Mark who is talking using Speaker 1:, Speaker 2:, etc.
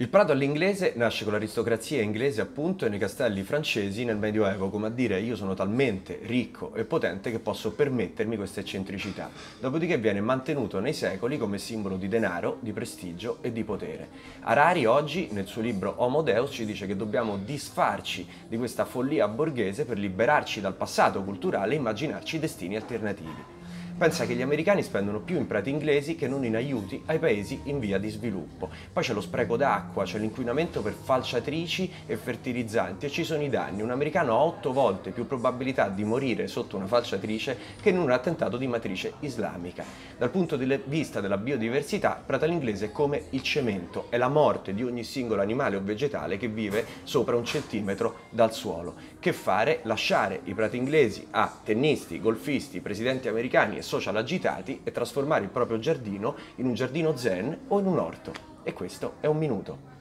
Speaker 1: Il prato all'inglese nasce con l'aristocrazia inglese appunto e nei castelli francesi nel Medioevo, come a dire io sono talmente ricco e potente che posso permettermi questa eccentricità. Dopodiché viene mantenuto nei secoli come simbolo di denaro, di prestigio e di potere. Harari oggi nel suo libro Homo Deus ci dice che dobbiamo disfarci di questa follia borghese per liberarci dal passato culturale e immaginarci destini alternativi. Pensa che gli americani spendono più in prati inglesi che non in aiuti ai paesi in via di sviluppo. Poi c'è lo spreco d'acqua, c'è l'inquinamento per falciatrici e fertilizzanti e ci sono i danni. Un americano ha otto volte più probabilità di morire sotto una falciatrice che in un attentato di matrice islamica. Dal punto di vista della biodiversità, prato all'inglese è come il cemento, è la morte di ogni singolo animale o vegetale che vive sopra un centimetro dal suolo. Che fare? Lasciare i prati inglesi a tennisti, golfisti, presidenti americani e social agitati e trasformare il proprio giardino in un giardino zen o in un orto. E questo è un minuto.